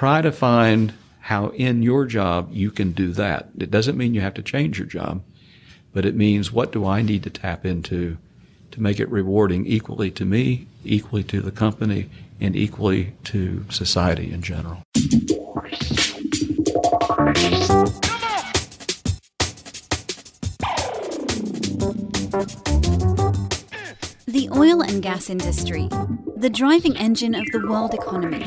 try to find how in your job you can do that. It doesn't mean you have to change your job, but it means what do I need to tap into to make it rewarding equally to me, equally to the company, and equally to society in general. The oil and gas industry, the driving engine of the world economy,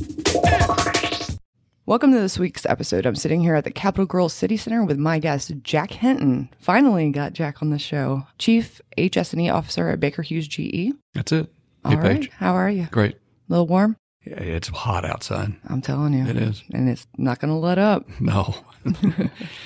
Welcome to this week's episode. I'm sitting here at the Capital Grille CityCentre with my guest, Jack Hinton. Finally got Jack on the show. Chief HS&E Officer at Baker Hughes GE. That's it. All Hey, right. Paige. How are you? Great. A little warm? Yeah, it's hot outside. I'm telling you. It is. And it's not going to let up. No.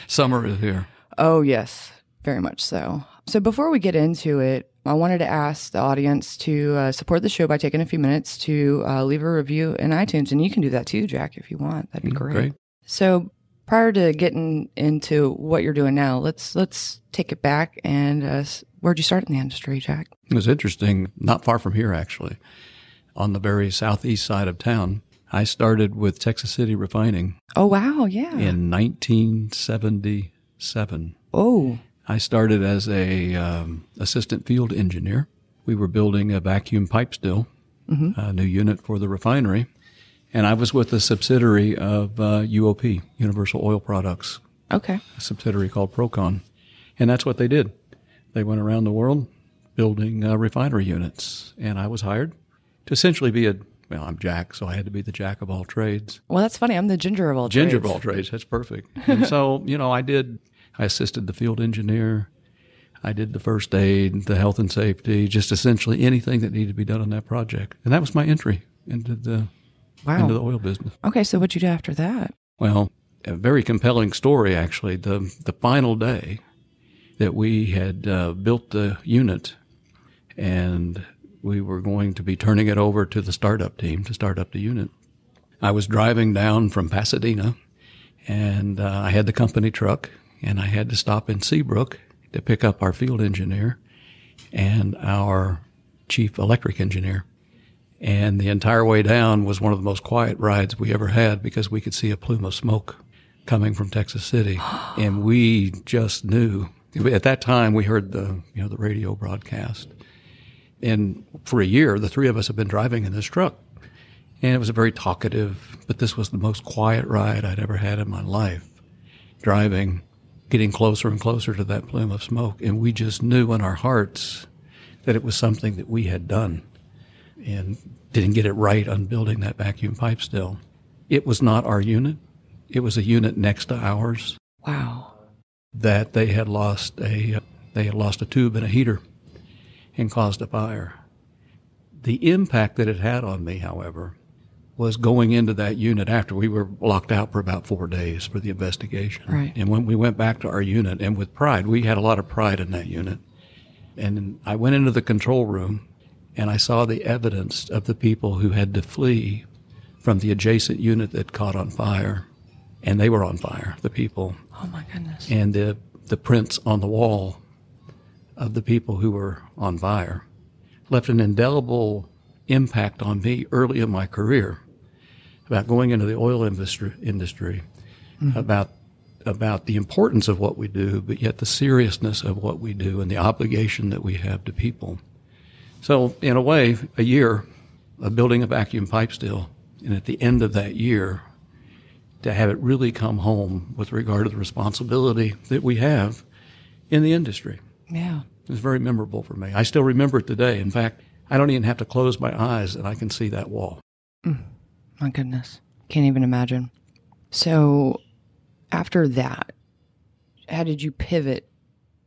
Summer is here. Oh, yes. Very much so. So before we get into it, I wanted to ask the audience to uh, support the show by taking a few minutes to uh, leave a review in iTunes. And you can do that too, Jack, if you want. That'd be great. Great. So prior to getting into what you're doing now, let's let's take it back and uh, where'd you start in the industry, Jack? It was interesting, not far from here, actually, on the very southeast side of town. I started with Texas City Refining Oh wow, yeah. in 1977. oh, I started as a um, assistant field engineer. We were building a vacuum pipe still, a new unit for the refinery, and I was with a subsidiary of uh, UOP, Universal Oil Products, okay. a subsidiary called Procon, and that's what they did. They went around the world building uh, refinery units, and I was hired to essentially be a well, I'm Jack, so I had to be the jack of all trades. Well, that's funny. I'm the ginger of all Ginger of all trades. That's perfect. And so, you know, I did, I assisted the field engineer. I did the first aid, the health and safety, just essentially anything that needed to be done on that project. And that was my entry into the, Wow. into the oil business. Okay, so what'd you do after that? Well, a very compelling story, actually. The, the final day that we had uh, built the unit and we were going to be turning it over to the startup team to start up the unit. I was driving down from Pasadena and uh, I had the company truck and I had to stop in Seabrook to pick up our field engineer and our chief electric engineer. And the entire way down was one of the most quiet rides we ever had because we could see a plume of smoke coming from Texas City. and we just knew at that time we heard the, you know, the radio broadcast. And for a year, the three of us have been driving in this truck. And it was a very talkative, but this was the most quiet ride I'd ever had in my life. Driving, getting closer and closer to that plume of smoke. And we just knew in our hearts that it was something that we had done and didn't get it right on building that vacuum pipe still. It was not our unit. It was a unit next to ours Wow. that they had lost a they had lost a tube and a heater and caused a fire. The impact that it had on me, however, was going into that unit after we were locked out for about four days for the investigation. Right. And when we went back to our unit, and with pride, we had a lot of pride in that unit. And I went into the control room and I saw the evidence of the people who had to flee from the adjacent unit that caught on fire. And they were on fire, the people Oh my goodness. and the the prints on the wall of the people who were on fire left an indelible impact on me early in my career about going into the oil industry industry mm-hmm. about about the importance of what we do but yet the seriousness of what we do and the obligation that we have to people so in a way a year of building a vacuum pipe still and at the end of that year to have it really come home with regard to the responsibility that we have in the industry. Yeah. It's very memorable for me. I still remember it today. In fact, I don't even have to close my eyes and I can see that wall. Mm. My goodness. Can't even imagine. So after that, how did you pivot?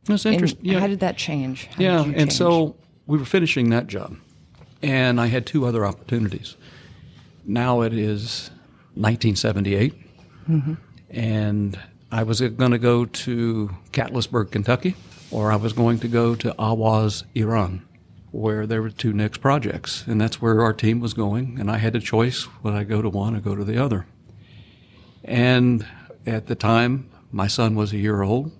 And interesting. Yeah, How did that change? How yeah. you and so we were finishing that job, and I had two other opportunities. Now it is 1978, mm-hmm. and I was going to go to Catlettsburg, Kentucky, or I was going to go to Ahwaz, Iran, where there were two next projects, and that's where our team was going. And I had a choice: would I go to one or go to the other? And at the time, my son was a year old,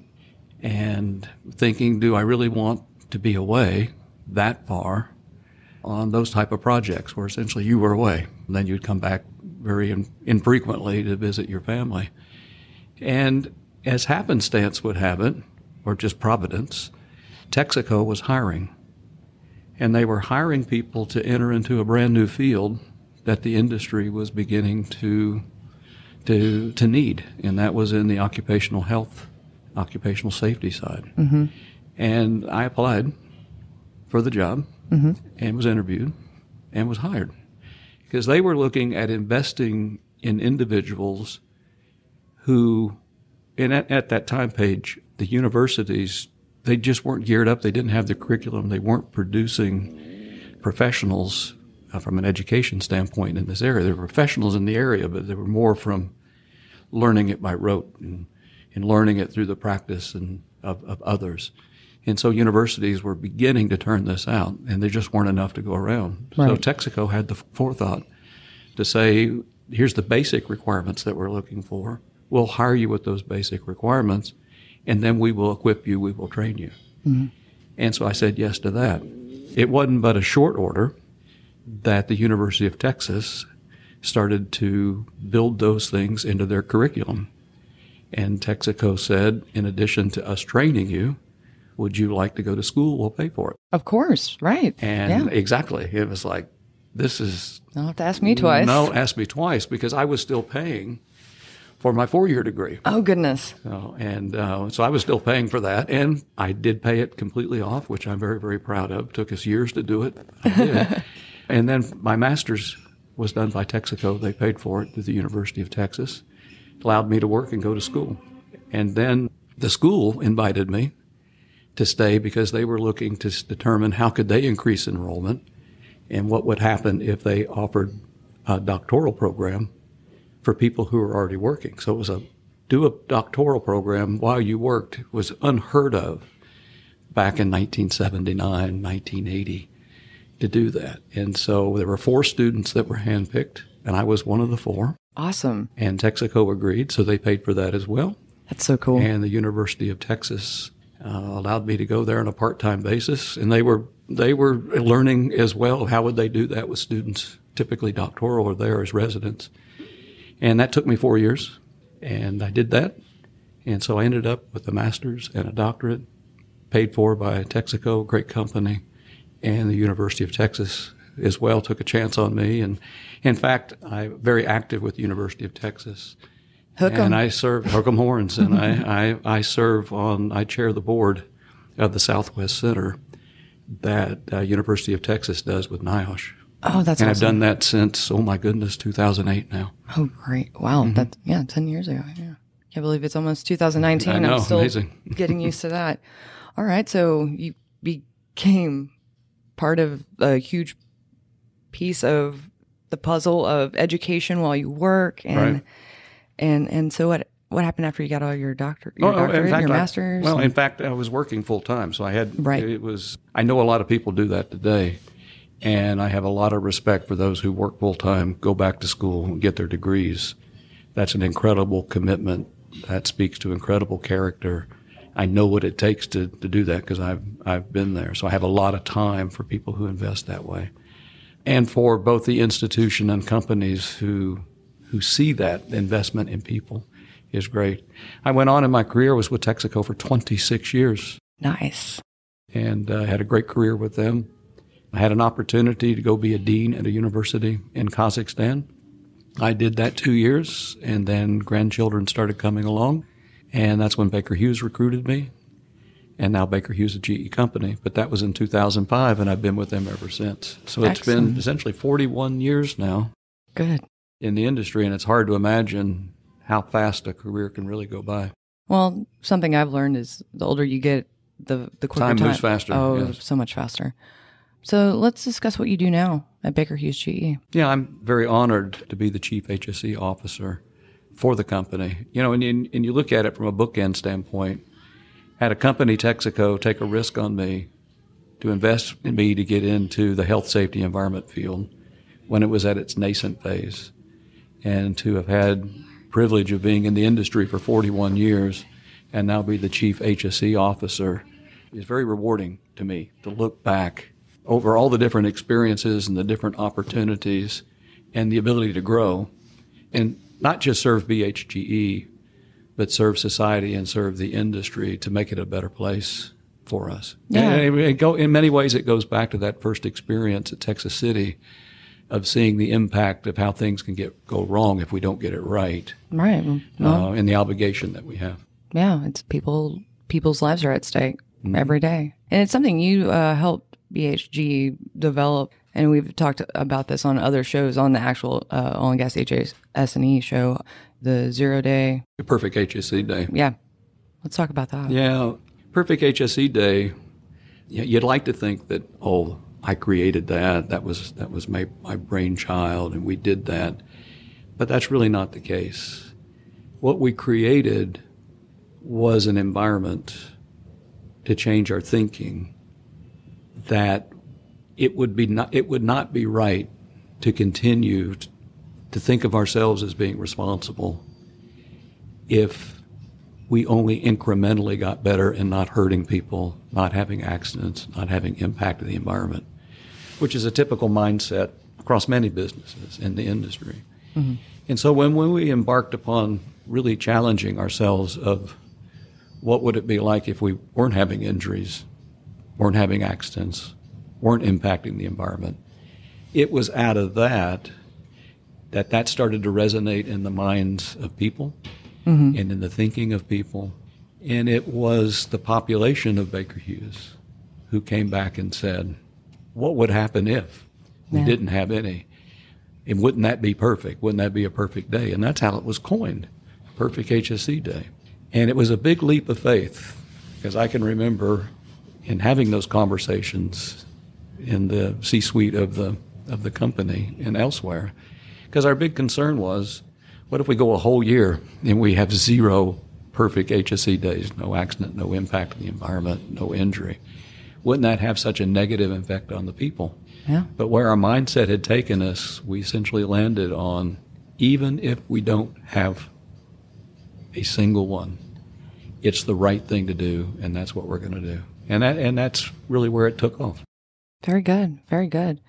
and thinking, do I really want to be away that far on those type of projects where essentially you were away, and then you'd come back very in, infrequently to visit your family. And as happenstance would have it, or just providence, Texaco was hiring. And they were hiring people to enter into a brand new field that the industry was beginning to, to, to need, and that was in the occupational health, occupational safety side. Mm-hmm. And I applied for the job mm-hmm. and was interviewed and was hired because they were looking at investing in individuals who, and at, at that time Paige, the universities, they just weren't geared up. They didn't have the curriculum. They weren't producing professionals uh, from an education standpoint in this area. There were professionals in the area, but they were more from learning it by rote and, and learning it through the practice and of, of others. And so universities were beginning to turn this out, and there just weren't enough to go around. Right. So Texaco had the forethought to say, here's the basic requirements that we're looking for. We'll hire you with those basic requirements, and then we will equip you, we will train you. Mm-hmm. And so I said yes to that. It wasn't but a short order that the University of Texas started to build those things into their curriculum. And Texaco said, in addition to us training you, would you like to go to school? We'll pay for it. Of course, right. And yeah. exactly. It was like, this is. You'll have to ask me twice. No, ask me twice because I was still paying for my four year degree. Oh, goodness. So, and uh, so I was still paying for that. And I did pay it completely off, which I'm very, very proud of. It took us years to do it. I did. and then my master's was done by Texaco. They paid for it through the University of Texas, allowed me to work and go to school. And then the school invited me to stay because they were looking to determine how could they increase enrollment and what would happen if they offered a doctoral program for people who were already working. So it was a do a doctoral program while you worked was unheard of back in 1979, 1980 to do that. And so there were four students that were handpicked, and I was one of the four. Awesome. And Texaco agreed, so they paid for that as well. That's so cool. And the University of Texas uh, allowed me to go there on a part-time basis, and they were they were learning as well. How would they do that with students, typically doctoral or there as residents? And that took me four years, and I did that, and so I ended up with a master's and a doctorate, paid for by Texaco, great company, and the University of Texas as well took a chance on me. And in fact, I'm very active with the University of Texas. Hook 'em. And I serve Hook 'em Horns, and I, I, I serve on, I chair the board of the Southwest Center that uh, University of Texas does with NIOSH. Oh, that's and awesome. I've done that since, oh my goodness, 2008 now. Oh, great. Wow. Mm-hmm. That's, yeah, 10 years ago. Yeah. Can't believe it's almost 2019. I know, I'm still amazing. getting used to that. All right. So you became part of a huge piece of the puzzle of education while you work and Right. and and so what what happened after you got all your doctor your Oh, oh, doctorate, your I- masters? well, in fact, I was working full time, so I had Right. It was. I know a lot of people do that today, and I have a lot of respect for those who work full time, go back to school, and get their degrees. That's an incredible commitment. That speaks to incredible character. I know what it takes to, to do that because I've I've been there. So I have a lot of time for people who invest that way, and for both the institution and companies who who see that investment in people is great. I went on in my career was with Texaco for 26 years nice. and uh, had a great career with them. I had an opportunity to go be a dean at a university in Kazakhstan. I did that two years, and then grandchildren started coming along, and that's when Baker Hughes recruited me. And now Baker Hughes, is a GE company, but that was in 2005, and I've been with them ever since. So it's been essentially 41 years now Good. in the industry, and it's hard to imagine how fast a career can really go by. Well, something I've learned is the older you get, the the quicker Time time, moves faster, Oh, yes. so much faster. So let's discuss what you do now at Baker Hughes. GE. Yeah, I'm very honored to be the chief HSE officer for the company. You know, and, and, and you look at it from a bookend standpoint, had a company, Texaco, take a risk on me to invest in me to get into the health, safety, environment field when it was at its nascent phase, and to have had privilege of being in the industry for 41 years and now be the chief HSE officer is very rewarding to me to look back over all the different experiences and the different opportunities and the ability to grow and not just serve BHGE, but serve society and serve the industry to make it a better place for us. Yeah. And it, go, in many ways, it goes back to that first experience at Texas City of seeing the impact of how things can get go wrong if we don't get it right, Right. Well, uh, and the obligation that we have. yeah, it's people. People's lives are at stake every day, and it's something you uh, helped BHG develop. And we've talked about this on other shows on the actual uh, oil and gas HSE E show, the zero day. A perfect HSE day. Yeah, let's talk about that. Yeah, perfect HSE day. You'd like to think that oh, I created that. That was that was my my brainchild, and we did that. But that's really not the case. What we created was an environment to change our thinking that it would be not it would not be right to continue t- to think of ourselves as being responsible if we only incrementally got better and not hurting people, not having accidents, not having impact of the environment, which is a typical mindset across many businesses in the industry. Mm-hmm. And so when, when we embarked upon really challenging ourselves of what would it be like if we weren't having injuries, weren't having accidents, weren't impacting the environment, it was out of that that that started to resonate in the minds of people mm-hmm. and in the thinking of people. And it was the population of Baker Hughes who came back and said, What would happen if we Yeah. didn't have any? And wouldn't that be perfect? Wouldn't that be a perfect day? And that's how it was coined Perfect HSE Day. And it was a big leap of faith because I can remember in having those conversations in the C suite of the, of the company and elsewhere. Because our big concern was what if we go a whole year and we have zero perfect HSE days, no accident, no impact on the environment, no injury? Wouldn't that have such a negative effect on the people? Yeah. But where our mindset had taken us, we essentially landed on even if we don't have a single one, it's the right thing to do, and that's what we're going to do. And that, and that's really where it took off. Very good. Very good.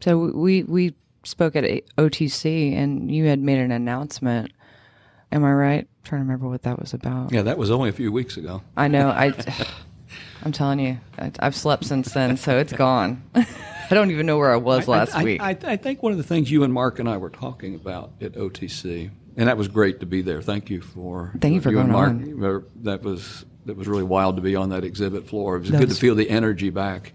So we we spoke at OTC, and you had made an announcement. Am I right? trying to remember what that was about. Yeah, that was only a few weeks ago. I know. I. I'm telling you, I, I've slept since then, so it's gone. I don't even know where I was last I, I- week. I, I think one of the things you and Mark and I were talking about at OTC, and that was great to be there. Thank you for Thank you uh, for and going Mark. on. That was that was really wild to be on that exhibit floor. It was That good to feel the energy back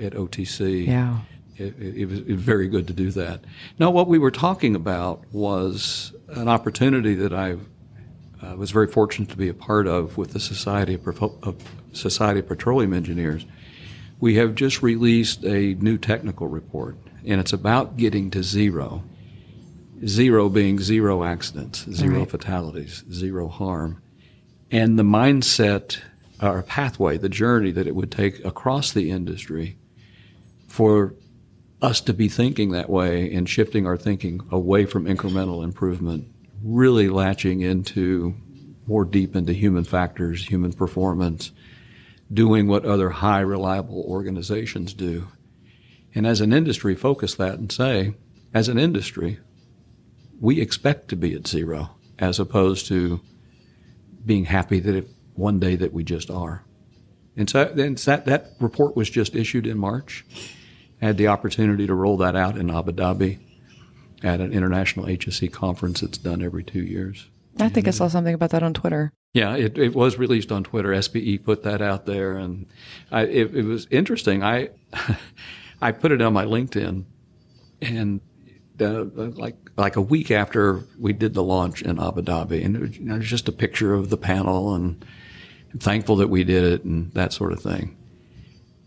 at OTC. Yeah. It, it, it was, it was very good to do that. Now, what we were talking about was an opportunity that I uh, was very fortunate to be a part of with the Society of, Perfo- of Society of Petroleum Engineers. We have just released a new technical report, and it's about getting to zero. Zero being zero accidents, zero Right. fatalities, zero harm. And the mindset or pathway, the journey that it would take across the industry for us to be thinking that way and shifting our thinking away from incremental improvement, really latching into more deep into human factors, human performance, doing what other high reliable organizations do. And as an industry, focus that and say, as an industry, we expect to be at zero as opposed to being happy that if one day that we just are. And so and that, that report was just issued in March. I had the opportunity to roll that out in Abu Dhabi at an international HSE conference that's done every two years. I think I saw something about that on Twitter. Yeah, it, it was released on Twitter. SPE put that out there, and I, it, it was interesting. I I put it on my LinkedIn, and uh, like like a week after we did the launch in Abu Dhabi, and it was, you know, it was just a picture of the panel, and I'm thankful that we did it, and that sort of thing.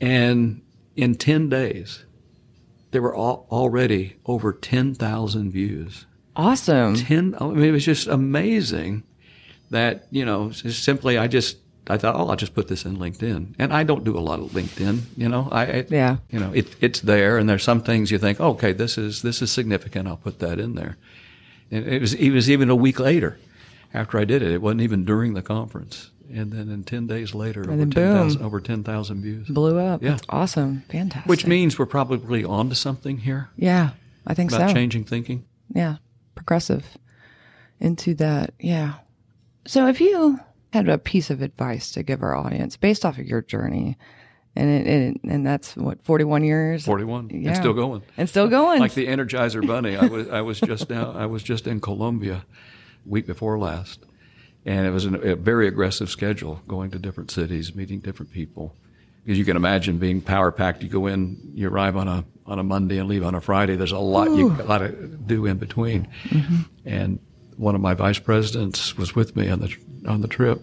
And in ten days, there were al- already over ten thousand views. Awesome. Ten. I mean, it was just amazing that you know simply I just I thought, oh, I'll just put this in LinkedIn, and I don't do a lot of LinkedIn. You know, I, I Yeah. you know, it, it's there, and there's some things you think, okay, this is this is significant. I'll put that in there. And it was it was even a week later after I did it. It wasn't even during the conference, and then in ten days later, over then ten thousand over ten thousand views, Blew up. Yeah. That's awesome. Fantastic. which means we're probably onto something here yeah, I think about so. changing thinking. Yeah, progressive into that. Yeah. So if you had a piece of advice to give our audience based off of your journey, and it, and, and that's what forty one years, Forty one, Yeah. and still going. and still going. like the Energizer Bunny. I was I was just down. I was just in Colombia, week before last, and it was an, a very aggressive schedule, going to different cities, meeting different people. Because you can imagine being power packed. You go in, you arrive on a on a Monday and leave on a Friday. There's a lot you a lot to do in between. Mm-hmm. And one of my vice presidents was with me on the on the trip,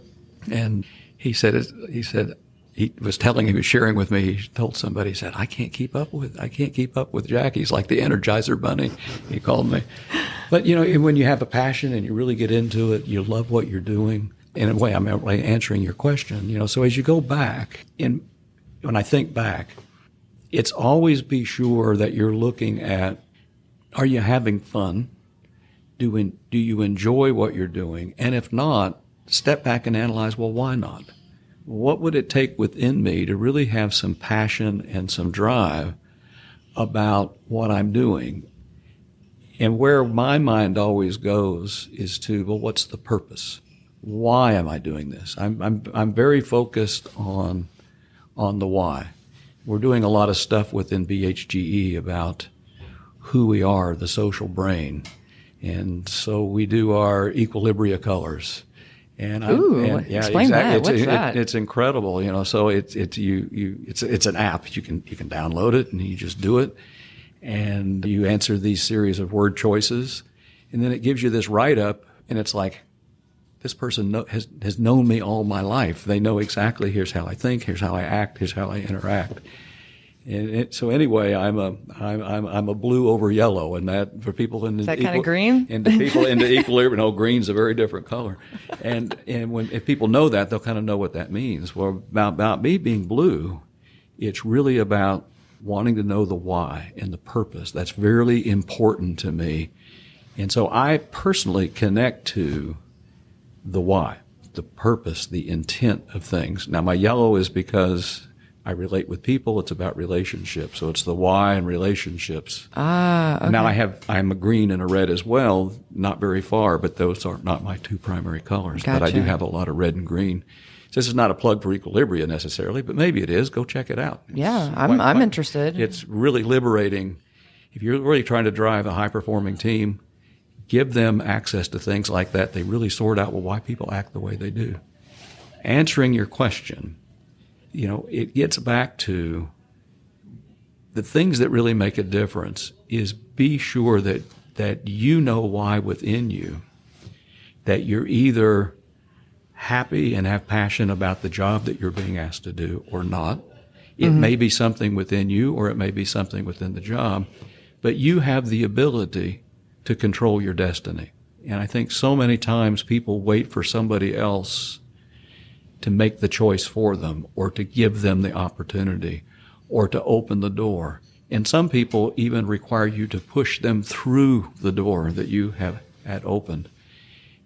and he said he said he was telling he was sharing with me. He told somebody he said I can't keep up with I can't keep up with Jack. He's like the Energizer Bunny. He called me, but you know when you have a passion and you really get into it, you love what you're doing. In a way, I'm answering your question. You know, so as you go back in when I think back, it's always be sure that you're looking at are you having fun? Do, in, do you enjoy what you're doing? And if not, step back and analyze well, why not? What would it take within me to really have some passion and some drive about what I'm doing? And where my mind always goes is to, well, what's the purpose? Why am I doing this? I'm, I'm, I'm very focused on, on the why. We're doing a lot of stuff within BHGE about who we are, the social brain. And so we do our equilibria colors. And Ooh, and, explain that. It's, What's it- that? it's incredible, you know. So it's it's you you it's it's an app. You can you can download it and you just do it, and you answer these series of word choices, and then it gives you this write up, and it's like this person know, has has known me all my life. They know exactly here's how I think, here's how I act, here's how I interact. And it, so anyway, I'm a I'm, I'm I'm a blue over yellow, and that for people in Is that kinda green? and the people into equilibrium. No, green's a very different color, and and when if people know that, they'll kind of know what that means. Well, about about me being blue, it's really about wanting to know the why and the purpose. That's very important to me, and so I personally connect to the why, the purpose, the intent of things. Now, my yellow is because I relate with people. It's about relationships. So it's the why and relationships. ah, okay. Now I have I'm a green and a red as well, not very far, but those are not my two primary colors. But I do have a lot of red and green. So this is not a plug for Equilibria necessarily, but maybe it is. Go check it out. Yeah, I'm- quite- I'm quite- interested. It's really liberating. If you're really trying to drive a high performing team, give them access to things like that. They really sort out well why people act the way they do. Answering your question, you know, it gets back to the things that really make a difference is be sure that that you know why within you that you're either happy and have passion about the job that you're being asked to do or not. It mm-hmm. may be something within you or it may be something within the job, but you have the ability to control your destiny. And I think so many times people wait for somebody else to make the choice for them or to give them the opportunity or to open the door. And some people even require you to push them through the door that you have had opened.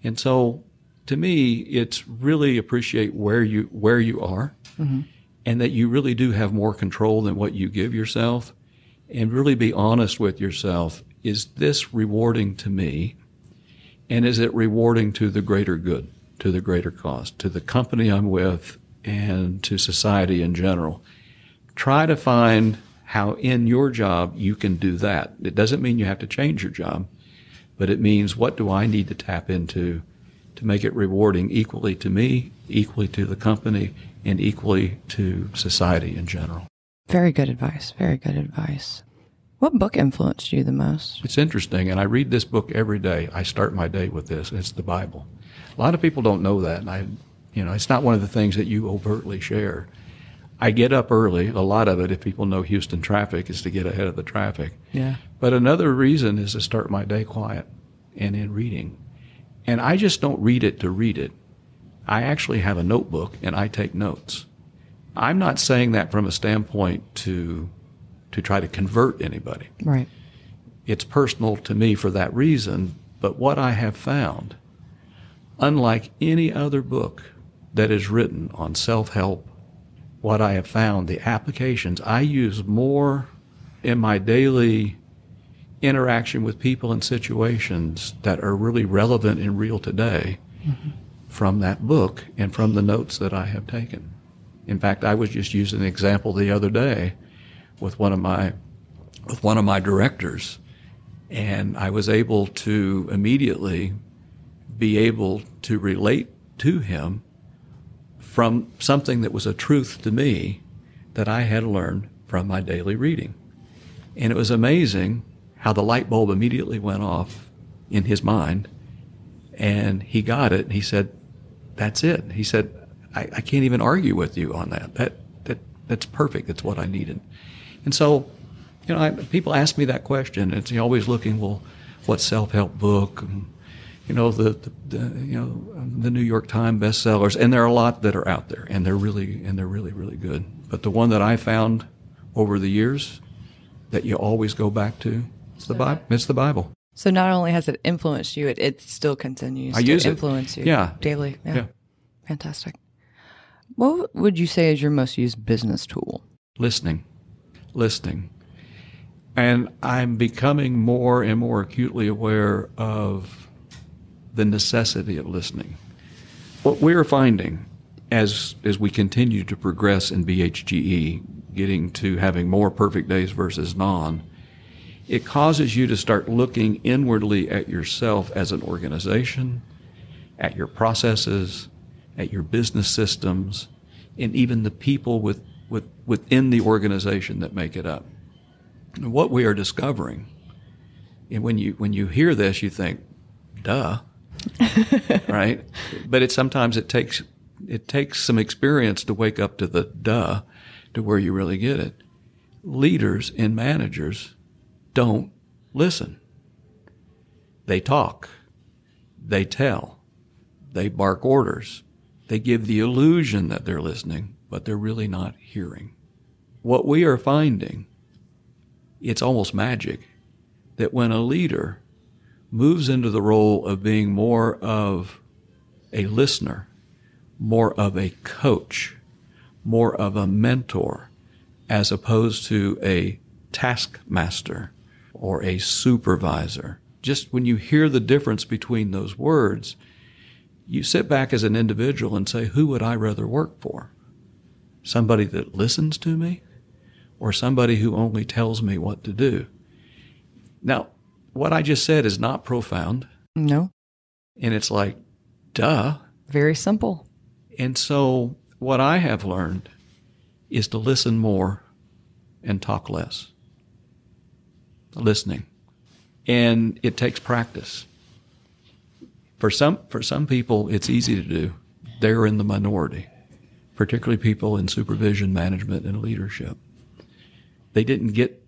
And so to me, it's really appreciate where you where you are mm-hmm. and that you really do have more control than what you give yourself and really be honest with yourself. Is this rewarding to me? And is it rewarding to the greater good, to the greater cause, to the company I'm with, and to society in general? Try to find how in your job you can do that. It doesn't mean you have to change your job, but it means what do I need to tap into to make it rewarding equally to me, equally to the company, and equally to society in general. Very good advice. Very good advice. What book influenced you the most? It's interesting, and I read this book every day. I start my day with this. It's the Bible. A lot of people don't know that, and I, you know, it's not one of the things that you overtly share. I get up early. A lot of it, if people know Houston traffic, is to get ahead of the traffic. Yeah. But another reason is to start my day quiet and in reading. And I just don't read it to read it. I actually have a notebook and I take notes. I'm not saying that from a standpoint to to try to convert anybody. Right. It's personal to me for that reason, but what I have found, unlike any other book that is written on self-help, what I have found, the applications I use more in my daily interaction with people and situations that are really relevant and real today mm-hmm. from that book and from the notes that I have taken. In fact, I was just using an example the other day with one of my with one of my directors, and I was able to immediately be able to relate to him from something that was a truth to me that I had learned from my daily reading. And it was amazing how the light bulb immediately went off in his mind. And he got it. And he said, That's it. He said, I, I can't even argue with you on that. That, that. That's perfect. That's what I needed. And so, you know, I, people ask me that question. It's always looking, well, what self help book? And, you know, the, the, the, you know um, the New York Times bestsellers, and there are a lot that are out there, and they're really and they're really really good. But the one that I found over the years that you always go back to it's the Bible. It's the Bible. So not only has it influenced you, it, it still continues I to use influence it. you yeah. daily. Yeah. yeah. Fantastic. What would you say is your most used business tool? Listening. Listening. And I'm becoming more and more acutely aware of the necessity of listening. What we're finding as as we continue to progress in BHGE, getting to having more perfect days versus non, it causes you to start looking inwardly at yourself as an organization, at your processes, at your business systems, and even the people with, with, within the organization that make it up. And what we are discovering, and when you when you hear this, you think, "Duh," right? But it sometimes it takes it takes some experience to wake up to the "duh" to where you really get it. Leaders and managers don't listen. They talk. They tell. They bark orders. They give the illusion that they're listening, but they're really not hearing. What we are finding, it's almost magic, that when a leader moves into the role of being more of a listener, more of a coach, more of a mentor, as opposed to a taskmaster, or a supervisor. Just when you hear the difference between those words, you sit back as an individual and say, who would I rather work for? Somebody that listens to me or somebody who only tells me what to do? Now, what I just said is not profound. No. And it's like, duh. Very simple. And so, what I have learned is to listen more and talk less listening. And it takes practice. For some, for some people, it's easy to do. They're in the minority, particularly people in supervision, management, and leadership. They didn't get,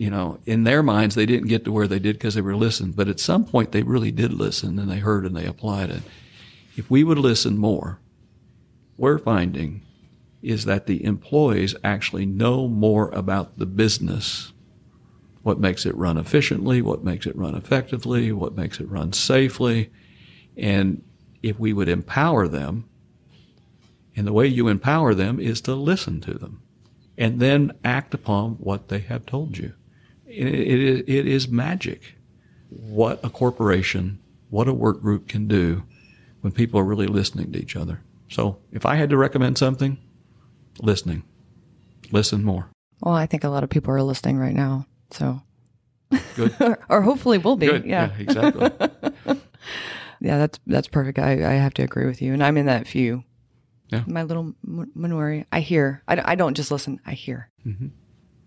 you know, in their minds, they didn't get to where they did because they were listening. But at some point, they really did listen and they heard and they applied it. If we would listen more, we're finding is that the employees actually know more about the business what makes it run efficiently, what makes it run effectively, what makes it run safely. And if we would empower them, and the way you empower them is to listen to them and then act upon what they have told you. It, it, it is magic what a corporation, what a work group can do when people are really listening to each other. So if I had to recommend something, listening. Listen more. Well, I think a lot of people are listening right now. So good, or hopefully will be. Good. Yeah. yeah, exactly. yeah, that's that's perfect. I, I have to agree with you, and I'm in that few. Yeah. My little minority. I hear. I, I don't just listen. I hear. Mm-hmm.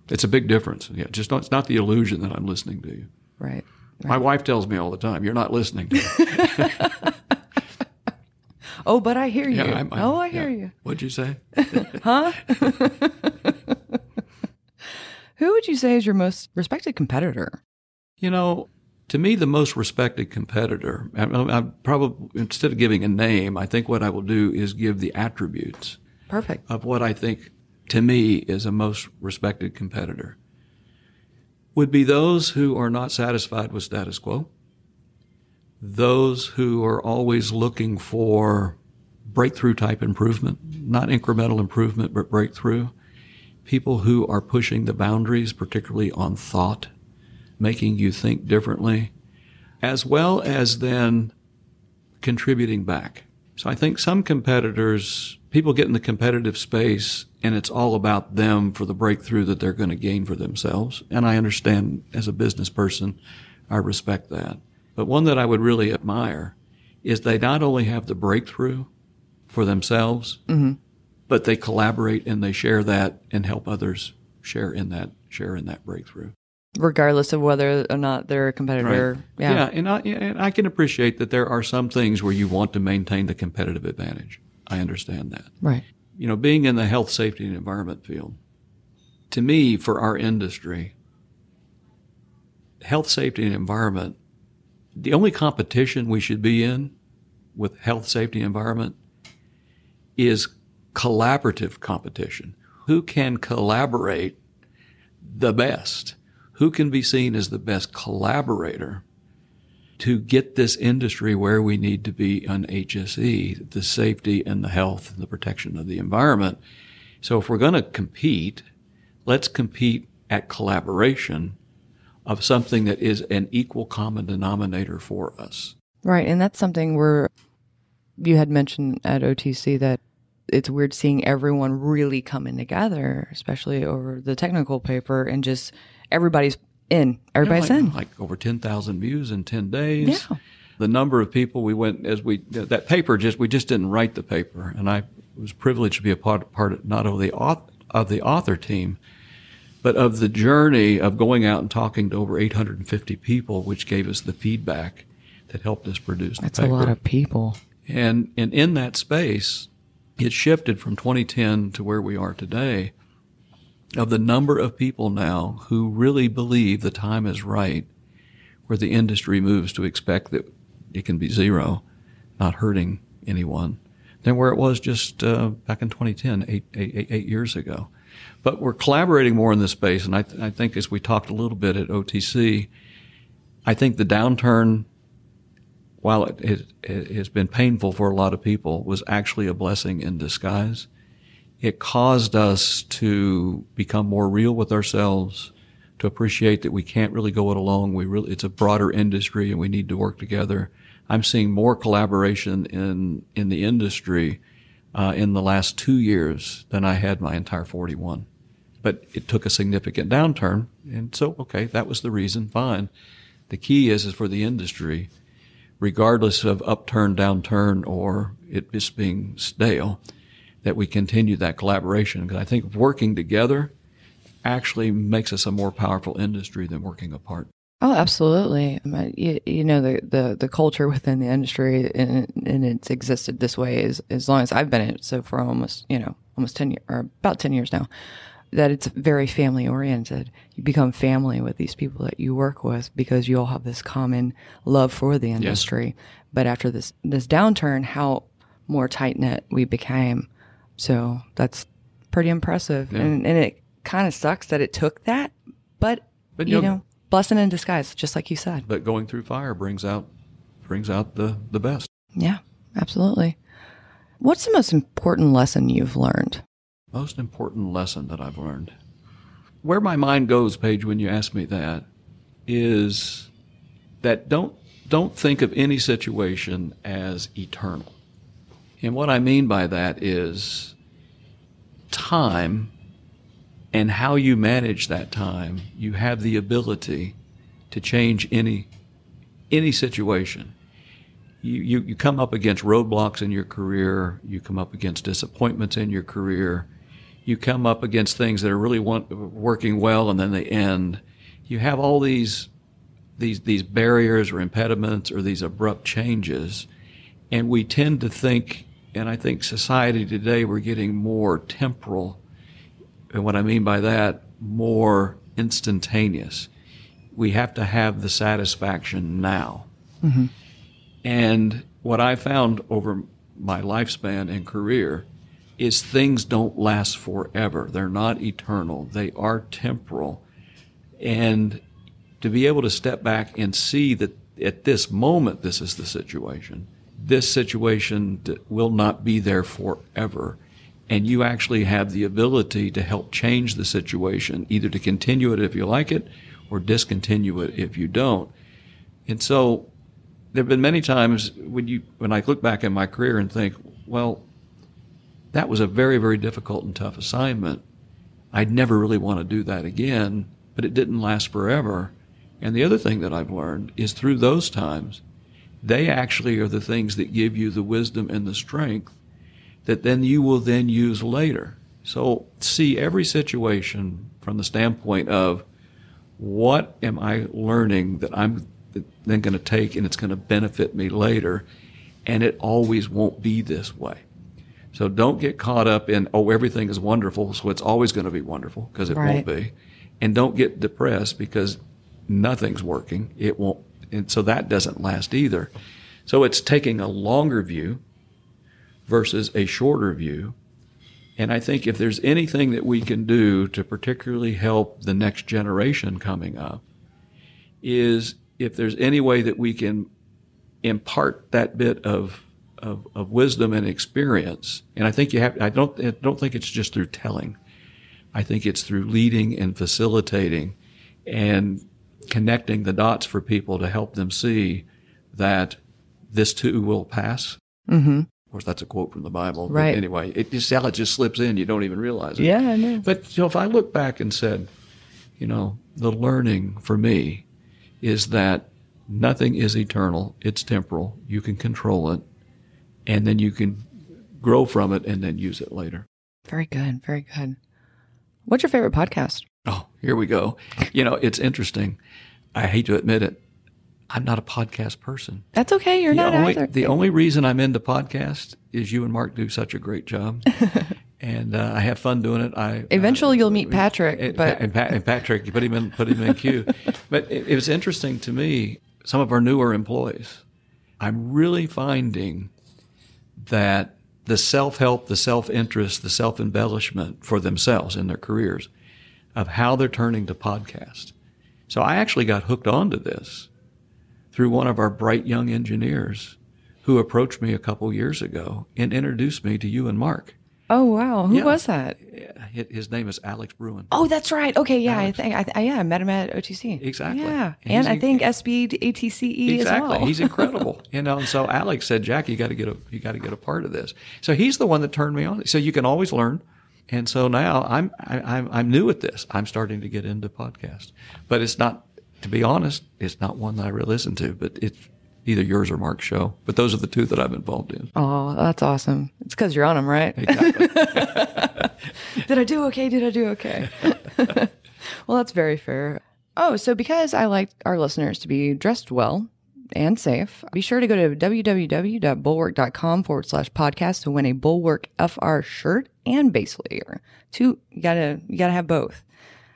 It's a big difference. Yeah, just not, it's not the illusion that I'm listening to you. Right. right. My wife tells me all the time, "You're not listening to me." oh, but I hear you. Yeah, I'm, I'm, oh, I hear yeah. you. What'd you say? huh? Who would you say is your most respected competitor? You know, to me, the most respected competitor, I, I probably, instead of giving a name, I think what I will do is give the attributes Perfect. of what I think to me is a most respected competitor. Would be those who are not satisfied with status quo, those who are always looking for breakthrough type improvement, not incremental improvement, but breakthrough, people who are pushing the boundaries, particularly on thought making you think differently, as well as then contributing back. So I think some competitors, people get in the competitive space and it's all about them for the breakthrough that they're going to gain for themselves. And I understand as a business person, I respect that. But one that I would really admire is they not only have the breakthrough for themselves, mm-hmm. but they collaborate and they share that and help others share in that share in that breakthrough regardless of whether or not they're a competitor. Right. Yeah, yeah and, I, and I can appreciate that there are some things where you want to maintain the competitive advantage. I understand that. Right. You know, being in the health, safety, and environment field, to me, for our industry, health, safety, and environment, the only competition we should be in with health, safety, and environment is collaborative competition. Who can collaborate the best? who can be seen as the best collaborator to get this industry where we need to be on HSE, the safety and the health and the protection of the environment. So if we're going to compete, let's compete at collaboration of something that is an equal common denominator for us. Right. And that's something where you had mentioned at OTC that it's weird seeing everyone really coming together, especially over the technical paper and just everybody's in. Everybody's like, in. Like over 10,000 views in 10 days. Yeah. The number of people we went as we, that paper just, we just didn't write the paper. And I was privileged to be a part, part of, not of the, of the author team, but of the journey of going out and talking to over 850 people, which gave us the feedback that helped us produce That's paper. a lot of people. And, and in that space, it shifted from 2010 to where we are today of the number of people now who really believe the time is right where the industry moves to expect that it can be zero, not hurting anyone, than where it was just uh, back in 2010, eight, eight, eight years ago. But we're collaborating more in this space, and I, th- I think as we talked a little bit at OTC, I think the downturn, while it, it, it has been painful for a lot of people, was actually a blessing in disguise it caused us to become more real with ourselves, to appreciate that we can't really go it alone. We really, it's a broader industry and we need to work together. I'm seeing more collaboration in, in the industry, uh, in the last two years than I had my entire 41. But it took a significant downturn. And so, okay, that was the reason. Fine. The key is, is for the industry, regardless of upturn, downturn, or it just being stale, that we continue that collaboration because I think working together actually makes us a more powerful industry than working apart. Oh, absolutely. You, you know, the, the, the culture within the industry and, and it's existed this way as, as long as I've been in it. So for almost, you know, almost 10 years or about 10 years now, that it's very family oriented. You become family with these people that you work with because you all have this common love for the industry. Yes. But after this, this downturn, how more tight knit we became so that's pretty impressive. Yeah. And, and it kind of sucks that it took that, but, but you, know, know, blessing in disguise, just like you said. But going through fire brings out brings out the the best. Yeah, absolutely. What's the most important lesson you've learned? Most important lesson that I've learned. Where my mind goes, Paige, when you ask me that, is that don't don't think of any situation as eternal. And what I mean by that is time and how you manage that time. You have the ability to change any any situation. You, you, you come up against roadblocks in your career. You come up against disappointments in your career. You come up against things that are really want, working well and then they end. You have all these these these barriers or impediments or these abrupt changes, and we tend to think and I think society today, we're getting more temporal. And what I mean by that, more instantaneous. we have to have the satisfaction now. Mm-hmm. And what I found over my lifespan and career is things don't last forever. They're not eternal. They are temporal. And to be able to step back and see that at this moment this is the situation, this situation will not be there forever. And you actually have the ability to help change the situation, either to continue it if you like it or discontinue it if you don't. And so there have been many times when you when I look back in my career and think, well, that was a very, very difficult and tough assignment. I'd never really want to do that again, but it didn't last forever. And the other thing that I've learned is through those times, they actually are the things that give you the wisdom and the strength that then you will then use later. So see every situation from the standpoint of what am I learning that I'm then going to take and it's going to benefit me later, and it always won't be this way. So don't get caught up in, oh, everything is wonderful, so it's always going to be wonderful, because it Right. won't be. And don't get depressed because nothing's working. It won't. And so that doesn't last either. So it's taking a longer view versus a shorter view. And I think if there's anything that we can do to particularly help the next generation coming up, is if there's any way that we can impart that bit of, of, of wisdom and experience. And I think you have, I don't, I don't think it's just through telling. I think it's through leading and facilitating and connecting the dots for people to help them see that this too will pass. Mm-hmm. Of course, that's a quote from the Bible. but Right. anyway, it just how it just slips in. You don't even realize it. Yeah, I know. But you know, if I look back and said, you know, the learning for me is that nothing is eternal. It's temporal. You can control it, and then you can grow from it and then use it later. Very good. Very good. What's your favorite podcast? Oh, here we go. You know, it's interesting. I hate to admit it. I'm not a podcast person. That's okay. You're the not only, either. The only reason I'm into podcasts is you and Mark do such a great job, and uh, I have fun doing it. I Eventually, uh, you'll meet Patrick, and, but and, Pat, and Patrick, you put him in, put him in queue. but it, it was interesting to me. Some of our newer employees, I'm really finding that the self help, the self interest, the self embellishment for themselves in their careers of how they're turning to podcast. So I actually got hooked onto this through one of our bright young engineers who approached me a couple years ago and introduced me to you and Mark. oh wow, who Yeah. was that? His his name is Alex Bruin. Oh, that's right. Okay, yeah, Alex. I think I, I yeah, I met him at OTC. Exactly. Yeah, And and, I think SPE ATCE E as Exactly. well. He's incredible. you know, and um, so Alex said, Jack, you got to get a you got to get a part of this. So he's the one that turned me on. So you can always learn. And so now I'm I, I'm I'm new at this. I'm starting to get into podcasts, but it's not. To be honest, it's not one that I really listen to. But it's either yours or Mark's show. But those are the two that I'm involved in. Oh, that's awesome. It's because you're on them, right? Exactly. Did I do okay? Did I do okay? well, that's very fair. Oh, so because I like our listeners to be dressed well and safe, be sure to go to www.bulwark.com forward slash podcast to win a Bulwark FR shirt and base layer. Two, you gotta, you gotta have both.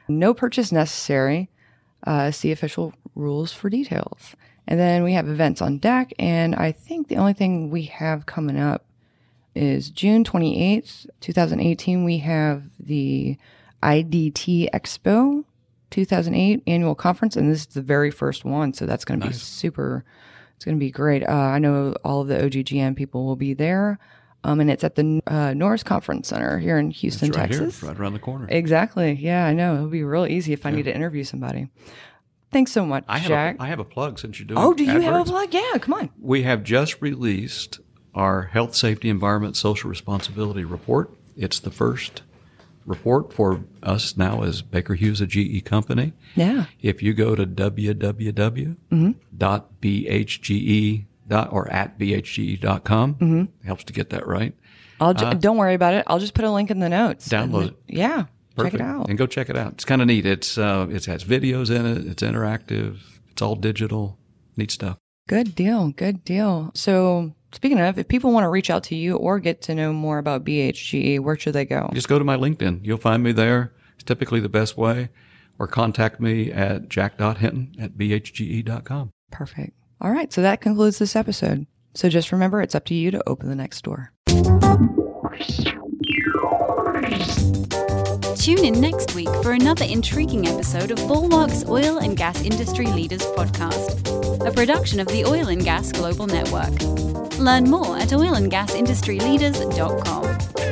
No purchase necessary. Uh, see official rules for details. And then we have events on deck. And I think the only thing we have coming up is June 28th, 2018. We have the IDT Expo 2008 annual conference, and this is the very first one. So that's going to be super, it's going to be great. Uh, I know all of the OGGN people will be there. Um, and it's at the uh, Norris Conference Center here in Houston, right Texas. here, right around the corner. Exactly. Yeah, I know. It'll be real easy if I need to interview somebody. Thanks so much, I have Jack. a, I have a plug since you're doing. oh, do you have a plug? Yeah, come on. We have just released our health, safety, environment, social responsibility report. It's the first report for us now as Baker Hughes, a GE company. Yeah. If you go to www.bhge. Dot, or at bhge.com, mm-hmm. helps to get that right. I'll ju- don't worry about it. I'll just put a link in the notes. Uh, Download it. Yeah. Perfect. Check it out. And go check it out. It's kind of neat. It's uh, it has videos in it. It's interactive. It's all digital. Neat stuff. Good deal. Good deal. So, speaking of, if people want to reach out to you or get to know more about BHGE, where should they go? Just go to my LinkedIn. You'll find me there. It's typically the best way. or contact me at jack.hinton at bhge.com. Perfect. All right. So that concludes this episode. So just remember, it's up to you to open the next door. Tune in next week for another intriguing episode of Bulwark's Oil and Gas Industry Leaders Podcast, a production of the Oil and Gas Global Network. Learn more at oilandgasindustryleaders.com.